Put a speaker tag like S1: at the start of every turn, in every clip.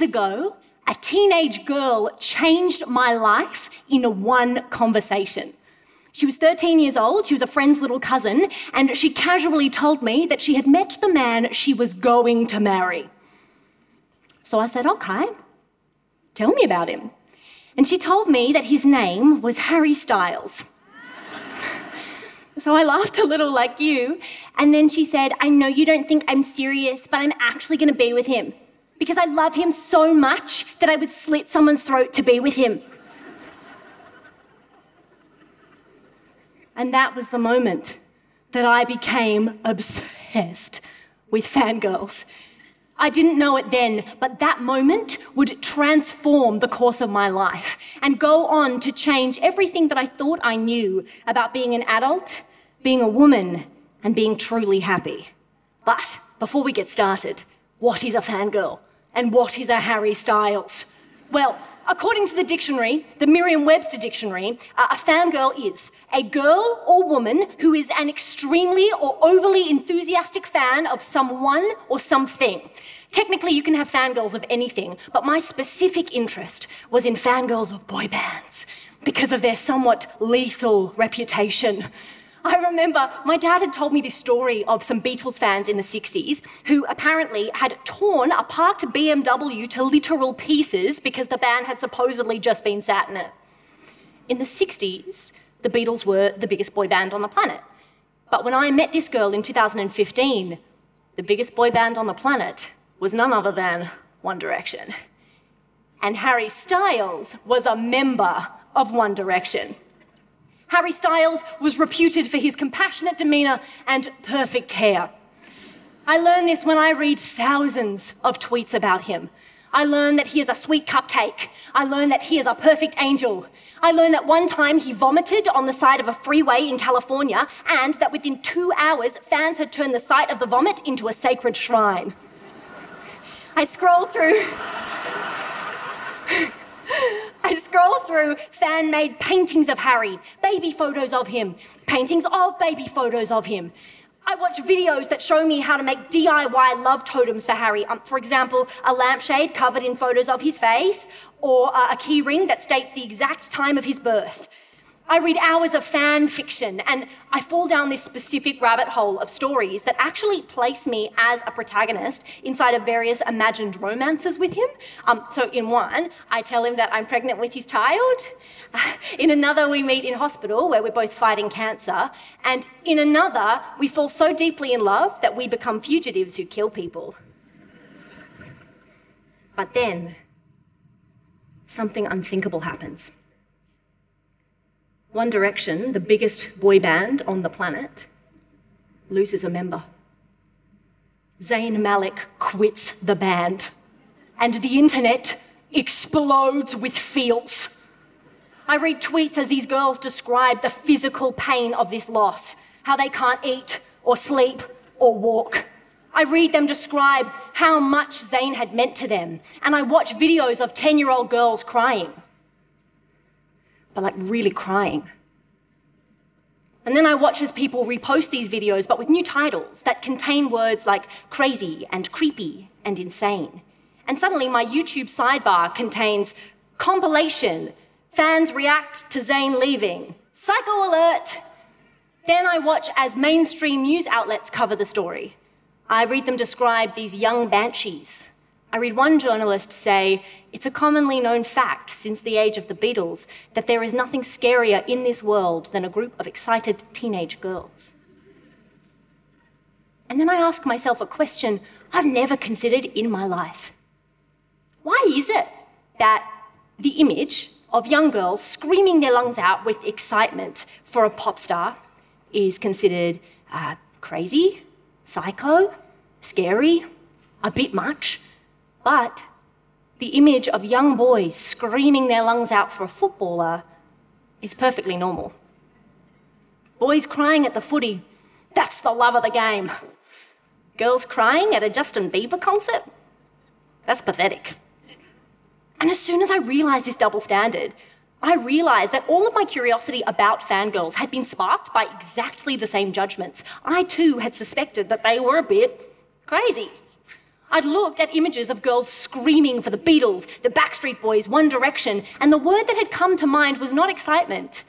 S1: ago, a teenage girl changed my life in one conversation. She was 13 years old, she was a friend's little cousin, and she casually told me that she had met the man she was going to marry. So I said, Okay, tell me about him. And she told me that his name was Harry Styles. so I laughed a little like you, and then she said, I know you don't think I'm serious, but I'm actually going to be with him because I love him so much that I would slit someone's throat to be with him. And that was the moment that I became obsessed with fangirls. I didn't know it then, but that moment would transform the course of my life and go on to change everything that I thought I knew about being an adult, being a woman, and being truly happy. But before we get started, what is a fangirl? And what is a Harry Styles? Well, according to the dictionary, the Merriam Webster dictionary, uh, a fangirl is a girl or woman who is an extremely or overly enthusiastic fan of someone or something. Technically, you can have fangirls of anything, but my specific interest was in fangirls of boy bands because of their somewhat lethal reputation. I remember my dad had told me this story of some Beatles fans in the 60s who apparently had torn a parked BMW to literal pieces because the band had supposedly just been sat in it. In the 60s, the Beatles were the biggest boy band on the planet. But when I met this girl in 2015, the biggest boy band on the planet was none other than One Direction. And Harry Styles was a member of One Direction. Harry Styles was reputed for his compassionate demeanour and perfect hair. I learned this when I read thousands of tweets about him. I learned that he is a sweet cupcake. I learned that he is a perfect angel. I learned that one time he vomited on the side of a freeway in California and that within two hours, fans had turned the site of the vomit into a sacred shrine. I scroll through. I scroll through fan made paintings of Harry, baby photos of him, paintings of baby photos of him. I watch videos that show me how to make DIY love totems for Harry. Um, for example, a lampshade covered in photos of his face, or uh, a key ring that states the exact time of his birth. I read hours of fan fiction and I fall down this specific rabbit hole of stories that actually place me as a protagonist inside of various imagined romances with him. Um, so, in one, I tell him that I'm pregnant with his child. In another, we meet in hospital where we're both fighting cancer. And in another, we fall so deeply in love that we become fugitives who kill people. But then, something unthinkable happens. One Direction, the biggest boy band on the planet, loses a member. Zayn Malik quits the band, and the internet explodes with feels. I read tweets as these girls describe the physical pain of this loss, how they can't eat or sleep or walk. I read them describe how much Zayn had meant to them, and I watch videos of 10 year old girls crying like really crying. And then I watch as people repost these videos, but with new titles that contain words like crazy and creepy and insane. And suddenly my YouTube sidebar contains compilation, fans react to Zayn leaving, psycho alert. Then I watch as mainstream news outlets cover the story. I read them describe these young banshees I read one journalist say, It's a commonly known fact since the age of the Beatles that there is nothing scarier in this world than a group of excited teenage girls. And then I ask myself a question I've never considered in my life. Why is it that the image of young girls screaming their lungs out with excitement for a pop star is considered uh, crazy, psycho, scary, a bit much? But the image of young boys screaming their lungs out for a footballer is perfectly normal. Boys crying at the footy, that's the love of the game. Girls crying at a Justin Bieber concert, that's pathetic. And as soon as I realised this double standard, I realised that all of my curiosity about fangirls had been sparked by exactly the same judgments. I too had suspected that they were a bit crazy. I'd looked at images of girls screaming for the Beatles, the Backstreet Boys, One Direction, and the word that had come to mind was not excitement,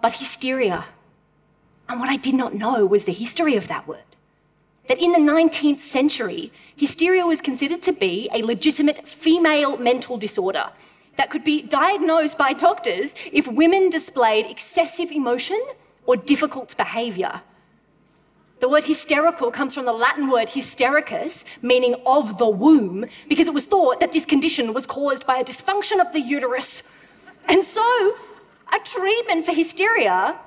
S1: but hysteria. And what I did not know was the history of that word. That in the 19th century, hysteria was considered to be a legitimate female mental disorder that could be diagnosed by doctors if women displayed excessive emotion or difficult behaviour. The word hysterical comes from the Latin word hystericus, meaning of the womb, because it was thought that this condition was caused by a dysfunction of the uterus. And so, a treatment for hysteria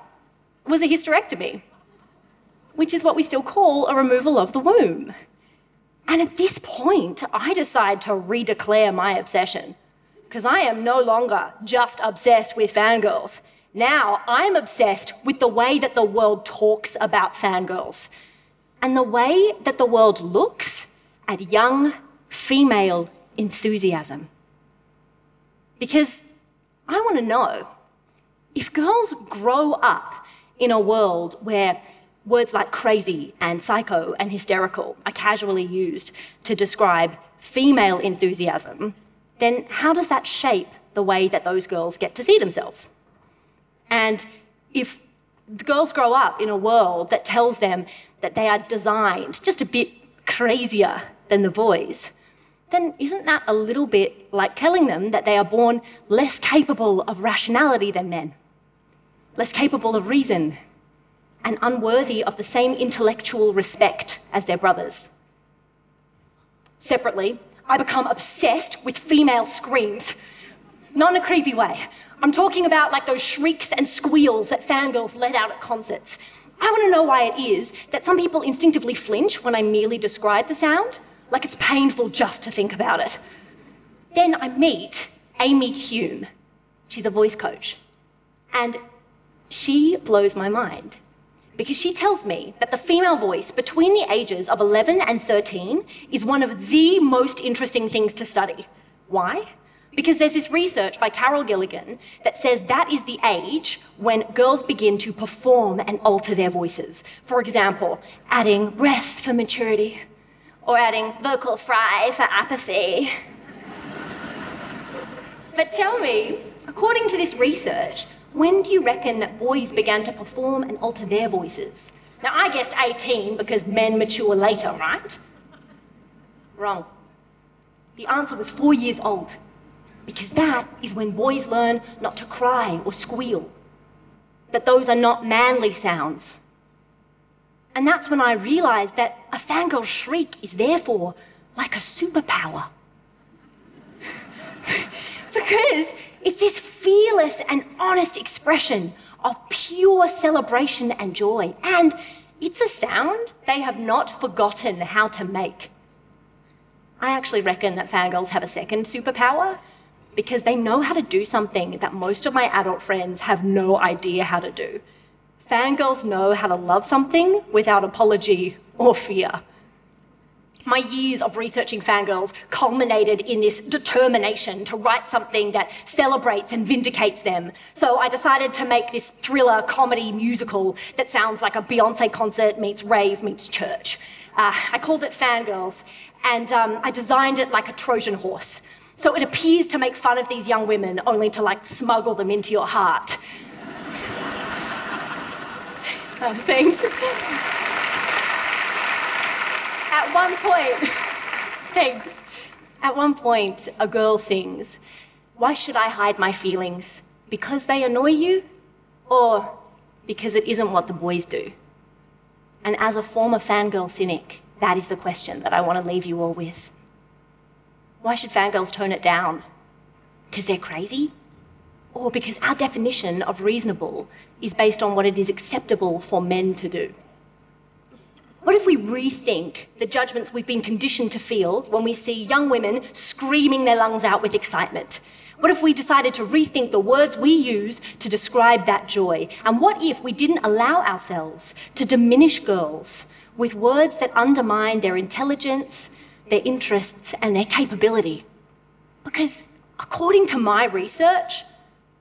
S1: was a hysterectomy, which is what we still call a removal of the womb. And at this point, I decide to redeclare my obsession, because I am no longer just obsessed with fangirls. Now I'm obsessed with the way that the world talks about fangirls and the way that the world looks at young female enthusiasm. Because I want to know if girls grow up in a world where words like crazy and psycho and hysterical are casually used to describe female enthusiasm, then how does that shape the way that those girls get to see themselves? And if the girls grow up in a world that tells them that they are designed just a bit crazier than the boys, then isn't that a little bit like telling them that they are born less capable of rationality than men, less capable of reason, and unworthy of the same intellectual respect as their brothers? Separately, I become obsessed with female screams not in a creepy way. I'm talking about like those shrieks and squeals that fangirls let out at concerts. I want to know why it is that some people instinctively flinch when I merely describe the sound, like it's painful just to think about it. Then I meet Amy Hume. She's a voice coach. And she blows my mind because she tells me that the female voice between the ages of 11 and 13 is one of the most interesting things to study. Why? Because there's this research by Carol Gilligan that says that is the age when girls begin to perform and alter their voices. For example, adding breath for maturity, or adding vocal fry for apathy. but tell me, according to this research, when do you reckon that boys began to perform and alter their voices? Now, I guessed 18 because men mature later, right? Wrong. The answer was four years old because that is when boys learn not to cry or squeal, that those are not manly sounds. And that's when I realized that a fangirl shriek is therefore like a superpower. because it's this fearless and honest expression of pure celebration and joy. And it's a sound they have not forgotten how to make. I actually reckon that fangirls have a second superpower, because they know how to do something that most of my adult friends have no idea how to do. Fangirls know how to love something without apology or fear. My years of researching fangirls culminated in this determination to write something that celebrates and vindicates them. So I decided to make this thriller comedy musical that sounds like a Beyonce concert meets rave meets church. Uh, I called it Fangirls, and um, I designed it like a Trojan horse. So it appears to make fun of these young women only to like smuggle them into your heart. oh, thanks. At one point, thanks. At one point, a girl sings, Why should I hide my feelings? Because they annoy you? Or because it isn't what the boys do? And as a former fangirl cynic, that is the question that I want to leave you all with. Why should fangirls tone it down? Because they're crazy? Or because our definition of reasonable is based on what it is acceptable for men to do? What if we rethink the judgments we've been conditioned to feel when we see young women screaming their lungs out with excitement? What if we decided to rethink the words we use to describe that joy? And what if we didn't allow ourselves to diminish girls with words that undermine their intelligence, their interests, and their capability. Because according to my research,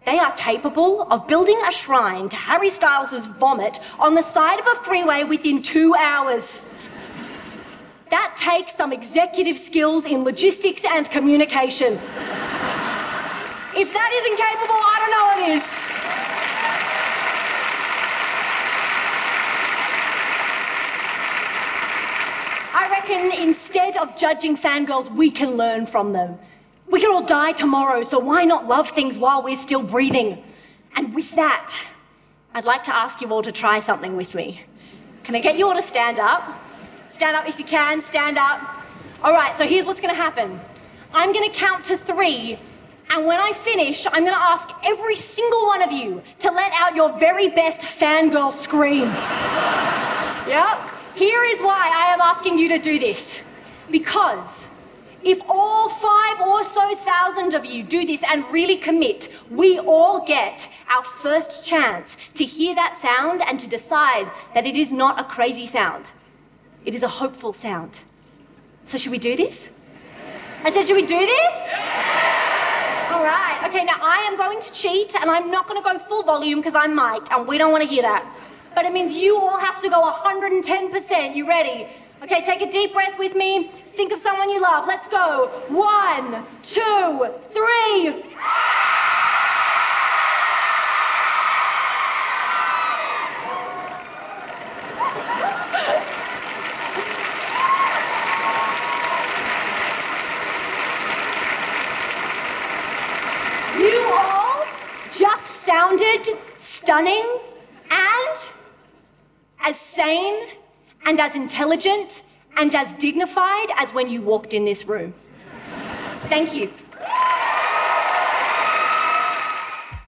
S1: they are capable of building a shrine to Harry Styles' vomit on the side of a freeway within two hours. That takes some executive skills in logistics and communication. if that isn't capable, I don't know what is. I reckon instead of judging fangirls, we can learn from them. We can all die tomorrow, so why not love things while we're still breathing? And with that, I'd like to ask you all to try something with me. Can I get you all to stand up? Stand up if you can, stand up. All right, so here's what's gonna happen I'm gonna count to three, and when I finish, I'm gonna ask every single one of you to let out your very best fangirl scream. yep. Here is why I am asking you to do this. Because if all five or so thousand of you do this and really commit, we all get our first chance to hear that sound and to decide that it is not a crazy sound. It is a hopeful sound. So, should we do this? I said, should we do this? All right. Okay, now I am going to cheat and I'm not going to go full volume because I'm mic'd and we don't want to hear that. But it means you all have to go 110%. You ready? Okay, take a deep breath with me. Think of someone you love. Let's go. One, two, three. You all just sounded stunning and as sane and as intelligent and as dignified as when you walked in this room. Thank you.